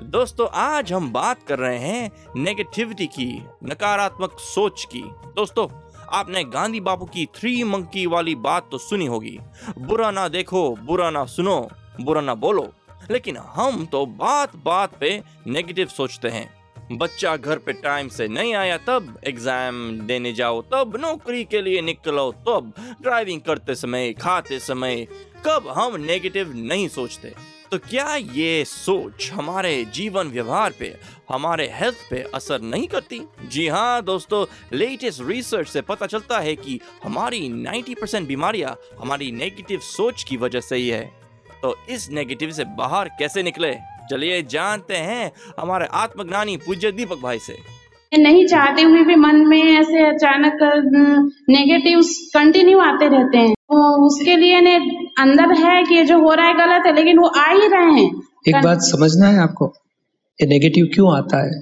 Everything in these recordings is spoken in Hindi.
दोस्तों, आज हम बात कर रहे हैं नेगेटिविटी की, नकारात्मक सोच की। दोस्तों, आपने गांधी बापू की थ्री मंकी वाली बात तो सुनी होगी। बुरा ना देखो, बुरा ना सुनो, बुरा ना बोलो। लेकिन हम तो बात बात पे नेगेटिव सोचते हैं। बच्चा घर पे टाइम से नहीं आया, तब एग्ज़ाम देने जाओ, तब नौकरी के लिए निकलो, तब ड्राइविंग करते समय, खाते समय, कब हम नेगेटिव नहीं सोचते। तो क्या ये सोच हमारे जीवन व्यवहार पे, हमारे हेल्थ पे असर नहीं करती? जी हाँ दोस्तों लेटेस्ट रिसर्च से पता चलता है कि हमारी 90% बीमारियाँ हमारी नेगेटिव सोच की वजह से ही है। तो इस नेगेटिव से बाहर कैसे निकले? चलिए जानते हैं हमारे आत्मज्ञानी पूज्य दीपक भाई से। नहीं चाहते हुए भी मन में ऐसे अचानक नेगेटिव कंटिन्यू आते रहते हैं। तो उसके लिए ने अंदर है कि जो हो रहा है गलत है, लेकिन वो आ ही रहे हैं। एक बात समझना है आपको, ये नेगेटिव क्यों आता है?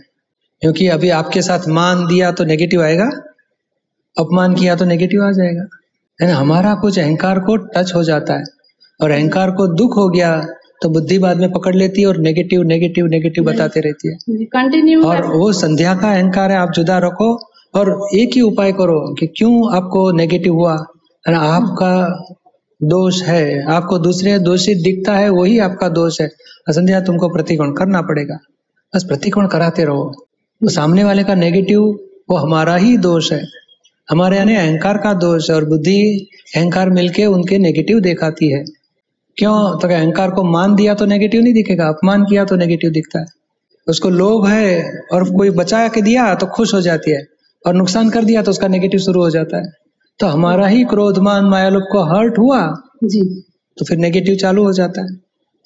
क्योंकि अभी आपके साथ मान दिया तो नेगेटिव आएगा, अपमान किया तो नेगेटिव आ जाएगा। है ना हमारा कुछ अहंकार को टच हो जाता है, और अहंकार को दुख हो गया तो बुद्धि बाद में पकड़ लेती है और नेगेटिव नेगेटिव नेगेटिव बताते रहती है। कंटिन्यू और वो संध्या का अहंकार है आप जुदा रखो और एक ही उपाय करो कि क्यों आपको नेगेटिव हुआ? है। आपका दोष है आपको दूसरे दोषी दिखता है वही आपका दोष है। संध्या तुमको प्रतिकोण करना पड़ेगा। बस प्रतिकोण कराते रहो। तो सामने वाले का नेगेटिव वो हमारा ही दोष है। हमारे यानी अहंकार का दोष है और बुद्धि अहंकार मिलके उनके नेगेटिव दिखाती है। क्यों? तो अहंकार को मान दिया तो नेगेटिव नहीं दिखेगा अपमान किया तो नेगेटिव दिखता है। उसको लोभ है और कोई बचा के दिया तो खुश हो जाती है और नुकसान कर दिया तो उसका नेगेटिव शुरू हो जाता है। तो हमारा ही क्रोध क्रोधमान मायालोभ को हर्ट हुआ जी। तो फिर नेगेटिव चालू हो जाता है।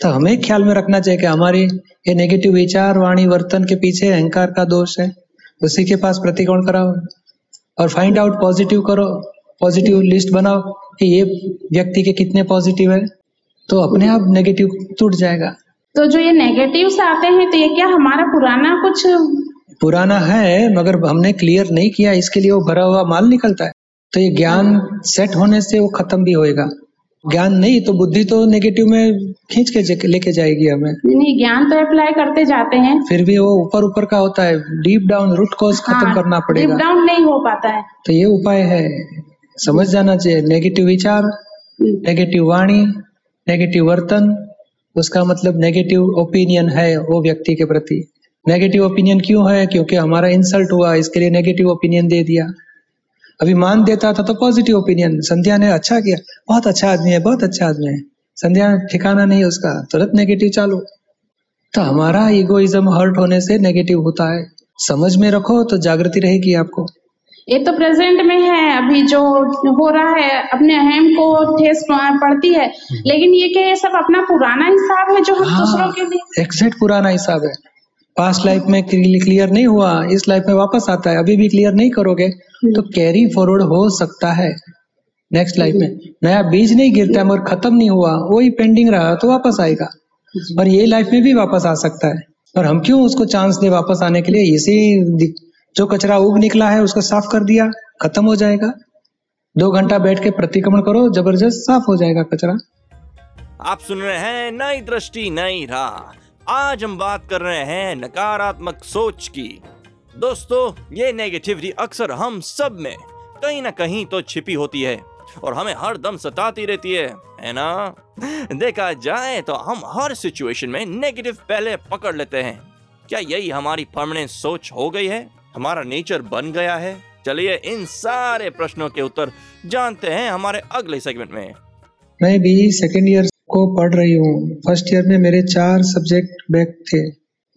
तो हमें ख्याल में रखना चाहिए कि हमारे ये नेगेटिव विचार वाणी वर्तन के पीछे अहंकार का दोष है। उसी के पास प्रतिकोण कराओ और फाइंड आउट पॉजिटिव करो पॉजिटिव लिस्ट बनाओ कि ये व्यक्ति के कितने पॉजिटिव है। तो अपने आप नेगेटिव टूट जाएगा। तो जो ये नेगेटिव्स आते हैं तो ये क्या हमारा पुराना कुछ पुराना है मगर हमने क्लियर नहीं किया इसके लिए वो भरा हुआ माल निकलता है। तो ये ज्ञान सेट होने से वो खत्म भी होएगा। ज्ञान नहीं तो बुद्धि तो नेगेटिव में खींच के लेके जाएगी हमें। नहीं ज्ञान तो अप्लाई करते जाते हैं। फिर भी वो ऊपर ऊपर का होता है। डीप डाउन रूट कॉज खत्म हाँ, करना डीप पड़ेगा। डाउन नहीं हो पाता है। तो ये उपाय है। समझ जाना चाहिए। नेगेटिव विचार नेगेटिव वाणी नेगेटिव वर्तन, उसका मतलब नेगेटिव ओपिनियन है वो व्यक्ति के प्रति। नेगेटिव ओपिनियन क्यों है? क्योंकि हमारा इंसल्ट हुआ, इसके लिए नेगेटिव ओपिनियन दे दिया। अभी मान देता था तो पॉजिटिव ओपिनियन संध्या ने अच्छा किया। बहुत अच्छा आदमी है, बहुत अच्छा आदमी है। संध्या ठिकाना नहीं उसका, तुरंत नेगेटिव चालू। तो हमारा इगोइज्म हर्ट होने से नेगेटिव होता है। समझ में रखो तो जागृति रहेगी आपको। ये तो प्रेजेंट में है अभी जो हो रहा है अपने अहम को ठेस पड़ती है। लेकिन ये क्या ये सब अपना पुराना हिसाब है जो हम दूसरों के लिए एग्जैक्ट पुराना हिसाब है। पास्ट लाइफ में क्लियर नहीं हुआ इस लाइफ में वापस आता है अभी भी क्लियर नहीं करोगे तो कैरी फॉरवर्ड हो सकता है नेक्स्ट लाइफ में। नया बीज नहीं गिरता है मगर खत्म नहीं हुआ वही पेंडिंग रहा तो वापस आएगा। और ये लाइफ में भी वापस आ सकता है। और हम क्यों उसको चांस दे वापस आने के लिए? इसी जो कचरा उग निकला है उसको साफ़ कर दिया, खत्म हो जाएगा। दो घंटा बैठ के प्रतिक्रमण करो, ज़बरदस्त साफ़ हो जाएगा कचरा। आप सुन रहे हैं नई दृष्टि, नई राह। आज हम बात कर रहे हैं नकारात्मक सोच की। दोस्तों, ये नेगेटिविटी अक्सर हम सब में कहीं ना कहीं तो छिपी होती है और हमें हर दम सताती रहती है है ना? देखा जाए तो हम हर सिचुएशन में नेगेटिव पहले पकड़ लेते हैं। क्या यही हमारी परमानेंट सोच हो गई है? हमारा नेचर बन गया है। चलिए इन सारे प्रश्नों के उत्तर जानते हैं हमारे अगले सेगमेंट में। मैं भी सेकेंड ईयर को पढ़ रही हूँ। फ़र्स्ट ईयर में मेरे चार सब्जेक्ट बैक थे।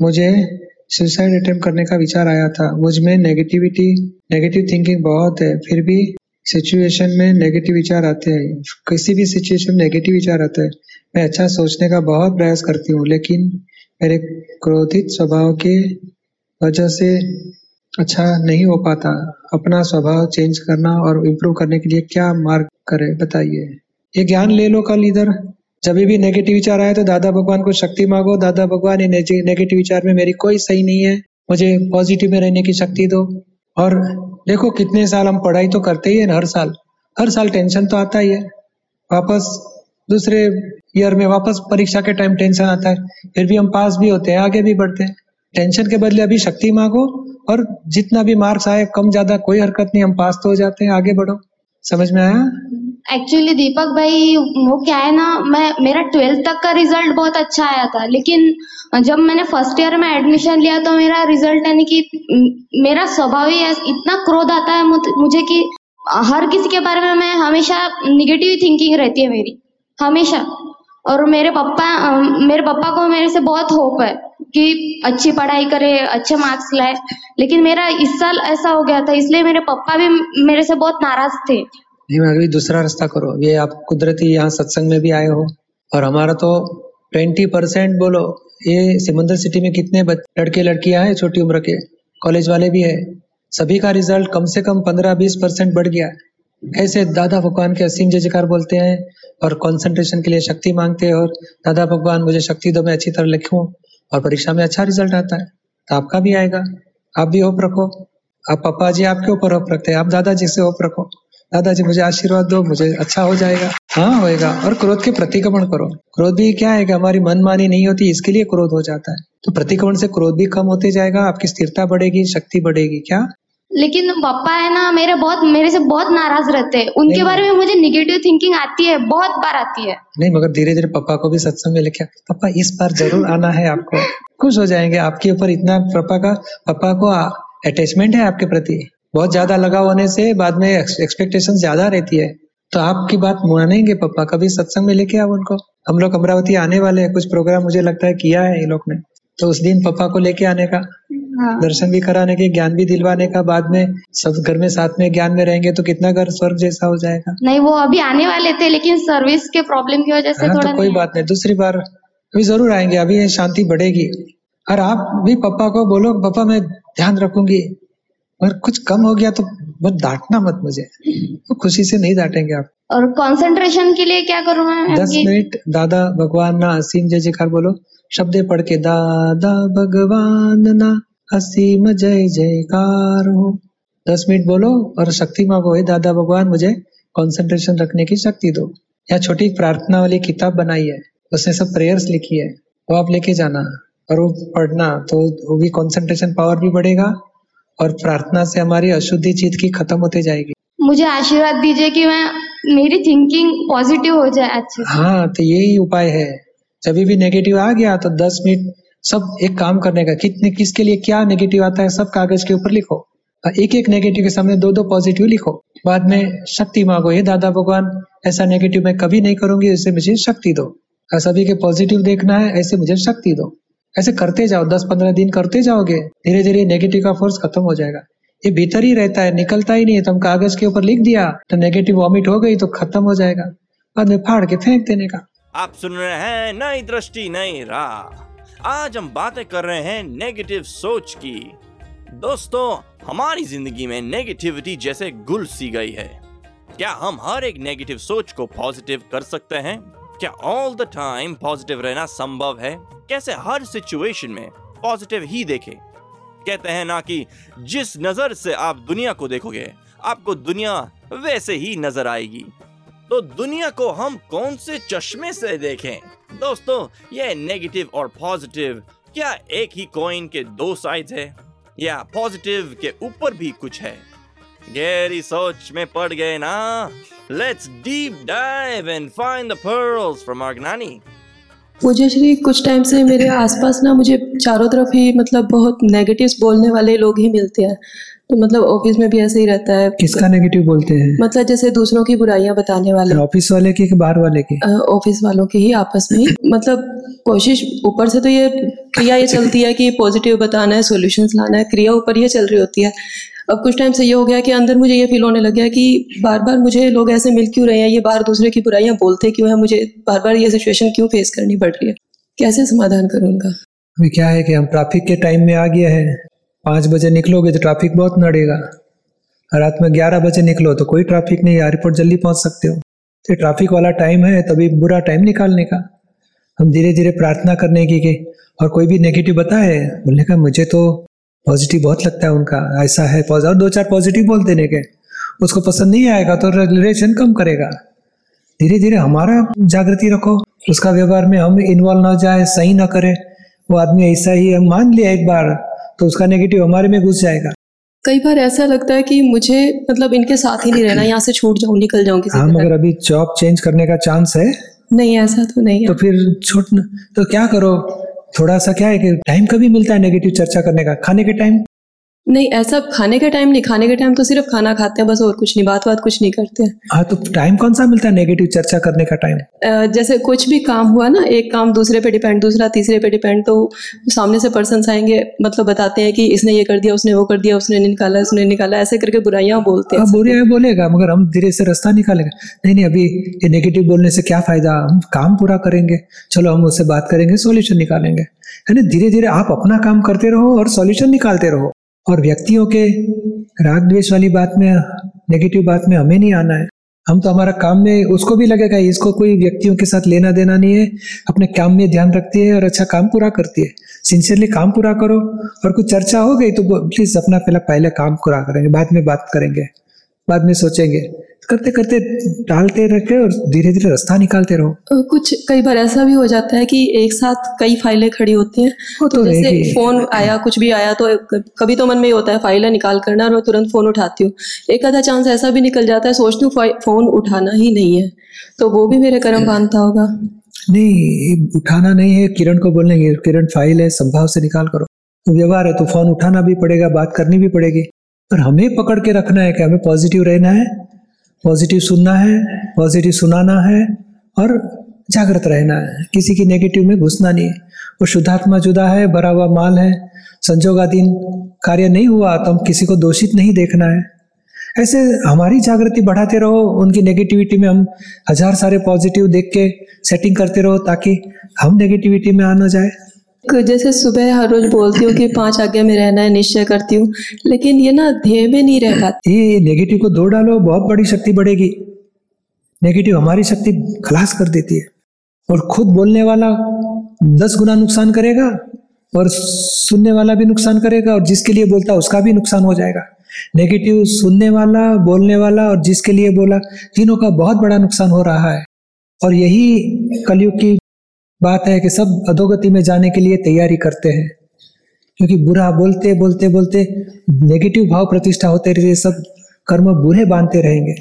मुझे सुसाइड अटेम्प्ट करने का विचार आया था। मुझमें नेगेटिविटी नेगेटिव थिंकिंग बहुत है। फिर भी सिचुएशन में नेगेटिव विचार आते हैं। किसी भी सिचुएशन में नेगेटिव विचार आते हैं। मैं अच्छा सोचने का बहुत प्रयास करती हूँ। लेकिन मेरे क्रोधित स्वभाव के वजह से अच्छा नहीं हो पाता। अपना स्वभाव चेंज करना और इम्प्रूव करने के लिए क्या मार्ग करे, बताइए। ये ज्ञान ले लो कल इधर। जब भी नेगेटिव विचार आए तो दादा भगवान को शक्ति मांगो। दादा भगवान, ये नेगेटिव विचार में मेरी कोई सही नहीं है। मुझे पॉजिटिव में रहने की शक्ति दो। और देखो, कितने साल हम पढ़ाई तो करते ही है हर साल। हर साल टेंशन तो आता ही है। वापस दूसरे ईयर में वापस परीक्षा के टाइम टेंशन आता है। फिर भी हम पास भी होते हैं, आगे भी बढ़ते हैं। टेंशन के बदले अभी शक्ति मांगो और जितना भी मार्क्स आए, कम ज़्यादा कोई हरकत नहीं, हम पास तो हो जाते हैं, आगे बढ़ो। समझ में आया? एक्चुअली दीपक भाई, वो क्या है ना, मैं, मेरा ट्वेल्थ तक का रिज़ल्ट बहुत अच्छा आया था, लेकिन जब मैंने फ़र्स्ट ईयर में एडमिशन लिया तो मेरा रिज़ल्ट यानी कि मेरा स्वभाव ही इतना क्रोध आता है मुझे कि हर किसी के बारे में मैं हमेशा निगेटिव थिंकिंग रहती है मेरी, हमेशा। और मेरे पापा मेरे पापा को मेरे से बहुत होप है। कि अच्छी पढ़ाई करे, अच्छे मार्क्स लाए। लेकिन मेरा इस साल ऐसा हो गया था, इसलिए मेरे पापा भी मेरे से बहुत नाराज़ थे। नहीं अभी दूसरा रास्ता करो। ये आप कुदरती यहाँ सत्संग में भी आए हो और हमारा तो ट्वेंटी परसेंट बोलो, ये सिमंदर सिटी में कितने लड़के लड़कियाँ हैं छोटी उम्र के? कॉलेज वाले भी है। सभी का रिज़ल्ट कम से कम पंद्रह बीस परसेंट बढ़ गया। ऐसे दादा भगवान के असीम जय जयकार बोलते हैं और कंसंट्रेशन के लिए शक्ति मांगते हैं और दादा भगवान मुझे शक्ति दो, मैं अच्छी तरह लिखूं। और परीक्षा में अच्छा रिज़ल्ट आता है। तो आपका भी आएगा। आप भी होप रखो। आप पापा जी आपके ऊपर होप रखते हैं। आप दादाजी से होप रखो। दादाजी, मुझे आशीर्वाद दो, मुझे अच्छा हो जाएगा। हाँ होएगा। और क्रोध के प्रतिक्रमण करो। क्रोध भी क्या है कि हमारी मनमानी नहीं होती, इसके लिए क्रोध हो जाता है। तो प्रतिक्रमण से क्रोध भी कम होते जाएगा, आपकी स्थिरता बढ़ेगी, शक्ति बढ़ेगी। क्या? लेकिन पापा है ना मेरे बहुत मेरे से बहुत नाराज़ रहते हैं। उनके बारे में मुझे निगेटिव थिंकिंग आती है बहुत बार आती है। नहीं मगर धीरे धीरे पापा को भी सत्संग में लेके पापा इस बार ज़रूर आना है आपको। खुश हो जाएँगे आपके ऊपर इतना पापा का पापा को अटैचमेंट है आपके प्रति? बहुत ज़्यादा लगाव होने से बाद में एक्सपेक्टेशन ज़्यादा रहती है। तो आपकी बात मानेंगे पापा कभी सत्संग में लेके आओ उनको। हम लोग अमरावती आने वाले हैं कुछ प्रोग्राम मुझे लगता है किया है ये लोग ने। तो उस दिन पापा को लेके आने का। हाँ। दर्शन भी कराने के ज्ञान भी दिलवाने का बाद में सब घर में साथ में ज्ञान में रहेंगे तो कितना घर स्वर्ग जैसा हो जाएगा। नहीं वो अभी आने वाले थे लेकिन सर्विस के प्रॉब्लम की वजह से हाँ थोड़ा तो कोई नहीं। बात नहीं दूसरी बार अभी ज़रूर आएँगे अभी ये शांति बढ़ेगी। और आप भी पापा को बोलो पापा मैं ध्यान रखूँगी और कुछ कम हो गया तो मत डांटना मत मुझे। तो खुशी से नहीं डांटेंगे आप। और कंसंट्रेशन के लिए क्या करूँ मैं दस मिनट दादा भगवान ना असीम जय जयकार बोलो शब्द पढ़ के दादा भगवान ना। असीम जय जयकार। हो दस मिनट बोलो और शक्ति मांगो हे दादा भगवान मुझे कंसंट्रेशन रखने की शक्ति दो। यहाँ छोटी प्रार्थना वाली किताब बनाई है। उसने सब प्रेयर्स लिखी है। वो आप लेके जाना। और वो पढ़ना तो वो भी कंसंट्रेशन पावर भी बढ़ेगा और प्रार्थना से हमारी अशुद्धि चीत की खत्म होते जाएगी। मुझे आशीर्वाद दीजिए कि मैं मेरी थिंकिंग पॉजिटिव हो जाए अच्छे हाँ तो यही उपाय है। जब भी नेगेटिव आ गया तो दस मिनट सब एक काम करने का, कितने, किसके लिए क्या नेगेटिव आता है, सब कागज़ के ऊपर लिखो। एक एक नेगेटिव के सामने दो दो पॉजिटिव लिखो। बाद में शक्ति मांगो ये दादा भगवान, ऐसा नेगेटिव मैं कभी नहीं करूँगी इससे मुझे शक्ति दो। सभी के पॉजिटिव देखना है, ऐसे मुझे शक्ति दो। ऐसे करते जाओ दस पंद्रह दिन करते जाओगे धीरे धीरे नेगेटिव का फोर्स खत्म हो जाएगा। ये भीतर ही रहता है, निकलता ही नहीं है। तुम कागज़ के ऊपर लिख दिया तो नेगेटिव वॉमिट हो गई तो खत्म हो जाएगा। बाद में फाड़ के फेंक देने का। आप सुन रहे हैं नई दृष्टि, नई राह। आज हम बातें कर रहे हैं नेगेटिव सोच की। दोस्तों, हमारी ज़िंदगी में नेगेटिविटी जैसे घुल सी गई है। क्या हम हर एक नेगेटिव सोच को पॉजिटिव कर सकते हैं? क्या ऑल द टाइम पॉजिटिव रहना संभव है? कैसे हर सिचुएशन में पॉजिटिव ही देखें? कहते हैं ना कि जिस नज़र से आप दुनिया को देखोगे, आपको दुनिया वैसे ही नज़र आएगी। तो दुनिया को हम कौन से चश्मे से देखें? दोस्तों, ये नेगेटिव और पॉजिटिव क्या एक ही कॉइन के दो साइड्स है? या पॉजिटिव के ऊपर भी कुछ है? गहरी सोच में पड़ गए ना। Let's deep dive and find the pearls from our मुझे श्री कुछ टाइम से मेरे आसपास ना मुझे चारों तरफ़ ही मतलब बहुत नेगेटिव्स बोलने वाले लोग ही मिलते हैं। तो मतलब ऑफ़िस में भी ऐसे ही रहता है। किसका नेगेटिव बोलते हैं? मतलब जैसे दूसरों की बुराइयाँ बताने वाले। ऑफ़िस वाले की बाहर वाले की? ऑफ़िस वालों के ही आपस में। ही मतलब कोशिश ऊपर से तो ये क्रिया ये चलती है कि पॉजिटिव बताना है सॉल्यूशंस लाना है। क्रिया ऊपर ये चल रही होती है। अब कुछ टाइम से ये हो गया कि अंदर मुझे ये फील होने लग गया कि बार बार मुझे लोग ऐसे मिल क्यों रहे हैं? ये बार दूसरे की बुराइयाँ बोलते क्यों हैं? मुझे बार बार ये सिचुएशन क्यों फेस करनी पड़ रही है? कैसे समाधान करूँ उनका? अभी क्या है कि हम ट्रैफ़िक के टाइम में आ गए हैं। पाँच बजे निकलोगे तो ट्रैफ़िक बहुत नड़ेगा। रात में ग्यारह बजे निकलो तो कोई ट्रैफ़िक नहीं एयरपोर्ट जल्दी पहुँच सकते हो। तो ट्रैफ़िक वाला टाइम है, तभी बुरा टाइम निकालने का। हम धीरे धीरे प्रार्थना करने की कि, और कोई भी नेगेटिव बताए? बोलने का, मुझे तो पॉजिटिव बहुत लगता है उनका ऐसा है और दो चार पॉजिटिव बोल देने के उसको पसंद नहीं आएगा तो रिलेशन कम करेगा। धीरे धीरे हमारा जागृति रखो। उसका व्यवहार में हम इन्वॉल्व ना जाए सही ना करे। वो आदमी ऐसा ही है मान लिया एक बार तो उसका नेगेटिव हमारे में घुस जाएगा। कई बार ऐसा लगता है कि मुझे मतलब इनके साथ ही नहीं रहना यहाँ से छूट जाऊँ निकल जाऊँ किसी तरह अगर अभी जॉब चेंज करने का चांस है। नहीं ऐसा तो नहीं तो है फिर छूट तो क्या करो? थोड़ा सा क्या है कि टाइम कभी मिलता है नेगेटिव चर्चा करने का? खाने के टाइम नहीं ऐसा खाने का टाइम नहीं खाने के टाइम तो सिर्फ़ खाना खाते हैं बस और कुछ नहीं बात बात कुछ नहीं करते हैं। हाँ तो टाइम कौन सा मिलता है नेगेटिव चर्चा करने का टाइम जैसे कुछ भी काम हुआ ना एक काम दूसरे पे डिपेंड दूसरा तीसरे पे डिपेंड तो सामने से पर्सन आएँगे मतलब बताते हैं कि इसने ये कर दिया उसने वो कर दिया उसने निकाला उसने निकाला ऐसे करके बुराइयाँ बोलते हैं। हाँ बोलेगा मगर हम धीरे से रास्ता निकालेगा। नहीं नहीं अभी ये नेगेटिव बोलने से क्या फ़ायदा? हम काम पूरा करेंगे। चलो हम उससे बात करेंगे सोल्यूशन निकालेंगे। है ना धीरे धीरे आप अपना काम करते रहो और सॉल्यूशन निकालते रहो। और व्यक्तियों के राग द्वेष वाली बात में नेगेटिव बात में हमें नहीं आना है। हम तो हमारा काम में, उसको भी लगेगा, इसको कोई व्यक्तियों के साथ लेना देना नहीं है। अपने काम में ध्यान रखती है और अच्छा काम पूरा करती है। सिंसियरली काम पूरा करो और कुछ चर्चा हो गई तो प्लीज़ अपना पहला, पहले काम पूरा करेंगे, बाद में बात करेंगे। बाद में सोचेंगे। करते करते टालते रहते और धीरे धीरे रास्ता निकालते रहो। कुछ कई बार ऐसा भी हो जाता है कि एक साथ कई फाइलें खड़ी होती हैं वो तो जैसे फ़ोन आया कुछ भी आया तो कभी तो मन में ही होता है फाइलें निकाल करना और मैं तुरंत फ़ोन उठाती हूँ। एक आधा चांस ऐसा भी निकल जाता है सोचती हूँ फ़ोन उठाना ही नहीं है। तो वो भी मेरे कर्म बांधता होगा। नहीं उठाना नहीं है किरण को बोलने किरण फ़ाइल है संभाव से निकाल करो। तो व्यवहार है तो फ़ोन उठाना भी पड़ेगा बात करनी भी पड़ेगी। पर हमें पकड़ के रखना है कि हमें पॉजिटिव रहना है पॉजिटिव सुनना है पॉजिटिव सुनाना है और जागृत रहना है। किसी की नेगेटिव में घुसना नहीं वो शुद्धात्मा जुदा है, भरा हुआ माल है, संजोगाधीन कार्य नहीं हुआ तो हम किसी को दोषित नहीं देखना है। ऐसे हमारी जागृति बढ़ाते रहो, उनकी नेगेटिविटी में हम हज़ार सारे पॉजिटिव देख के सेटिंग करते रहो, ताकि हम नेगेटिविटी में आ ना जाए। जैसे सुबह हर रोज बोलती हूँ कि पाँच आज्ञा में रहना है, निश्चय करती हूँ, लेकिन ये ना ध्येय में नहीं रह पाती। ये नेगेटिव को दो डालो, बहुत बड़ी शक्ति बढ़ेगी। नेगेटिव हमारी शक्ति खलास कर देती है। और खुद बोलने वाला दस गुना नुकसान करेगा, और सुनने वाला भी नुकसान करेगा, और जिसके लिए बोलता है उसका भी नुकसान हो जाएगा। नेगेटिव सुनने वाला, बोलने वाला, और जिसके लिए बोला, तीनों का बहुत बड़ा नुकसान हो रहा है। और यही कलयुग की बात है कि सब अधोगति में जाने के लिए तैयारी करते हैं। क्योंकि बुरा बोलते बोलते बोलते नेगेटिव भाव प्रतिष्ठा होते रहे सब कर्म बुरे बांधते रहेंगे।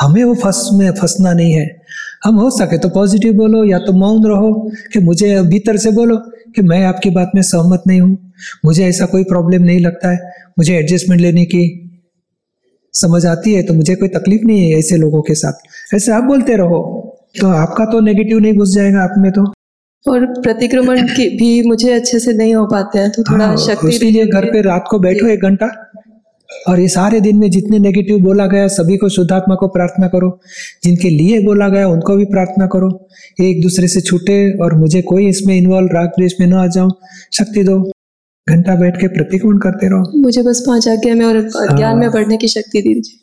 हमें वो फंस में फंसना नहीं है। हम हो सके तो पॉजिटिव बोलो या तो मौन रहो कि मुझे भीतर से बोलो कि मैं आपकी बात में सहमत नहीं हूँ। मुझे ऐसा कोई प्रॉब्लम नहीं लगता है। मुझे एडजस्टमेंट लेने की समझ आती है तो मुझे कोई तकलीफ़ नहीं है ऐसे लोगों के साथ। ऐसे आप बोलते रहो। तो आपका तो नेगेटिव नहीं घुस जाएगा आप में तो। और प्रतिक्रमण की भी मुझे अच्छे से नहीं हो पाते हैं तो थोड़ा हाँ, शक्ति उसके लिए घर पे रात को बैठो एक घंटा और ये सारे दिन में जितने नेगेटिव बोला गया सभी को शुद्धात्मा को प्रार्थना करो। जिनके लिए बोला गया उनको भी प्रार्थना करो। एक दूसरे से छूटे और मुझे कोई इसमें इन्वॉल्व राग द्वेष में ना आ जाऊँ। शक्ति दो। घंटा बैठ के प्रतिक्रमण करते रहो। मुझे बस पाँच आज्ञा में और ज्ञान में बढ़ने की शक्ति दीजिए।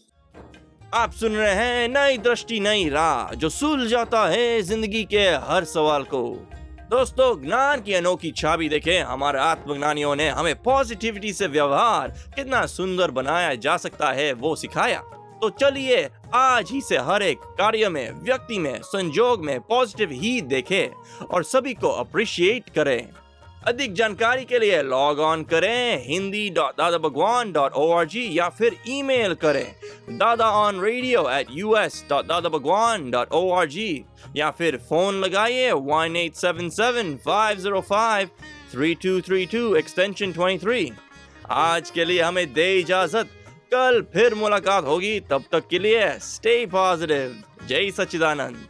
आप सुन रहे हैं नई दृष्टि नई राह जो सुलझाता है ज़िंदगी के हर सवाल को। दोस्तों, ज्ञान की अनोखी छाबी देखें। हमारे आत्मज्ञानियों ने हमें पॉजिटिविटी से व्यवहार कितना सुंदर बनाया जा सकता है, वो सिखाया। तो चलिए, आज ही से हर एक कार्य में, व्यक्ति में, संजोग में पॉजिटिव ही देखें और सभी को अप्रिशिएट करें। अधिक जानकारी के लिए लॉग ऑन करें Hindi dot Dada Bhagwan dot O R G या फिर ईमेल करें Dada on radio at U S dot Dada Bhagwan dot O R G या फिर फ़ोन लगाइए one eight seven seven five zero five three two three two extension twenty three आज के लिए हमें दे इजाज़त। कल फिर मुलाकात होगी। तब तक के लिए स्टे पॉजिटिव जय सच्चिदानंद।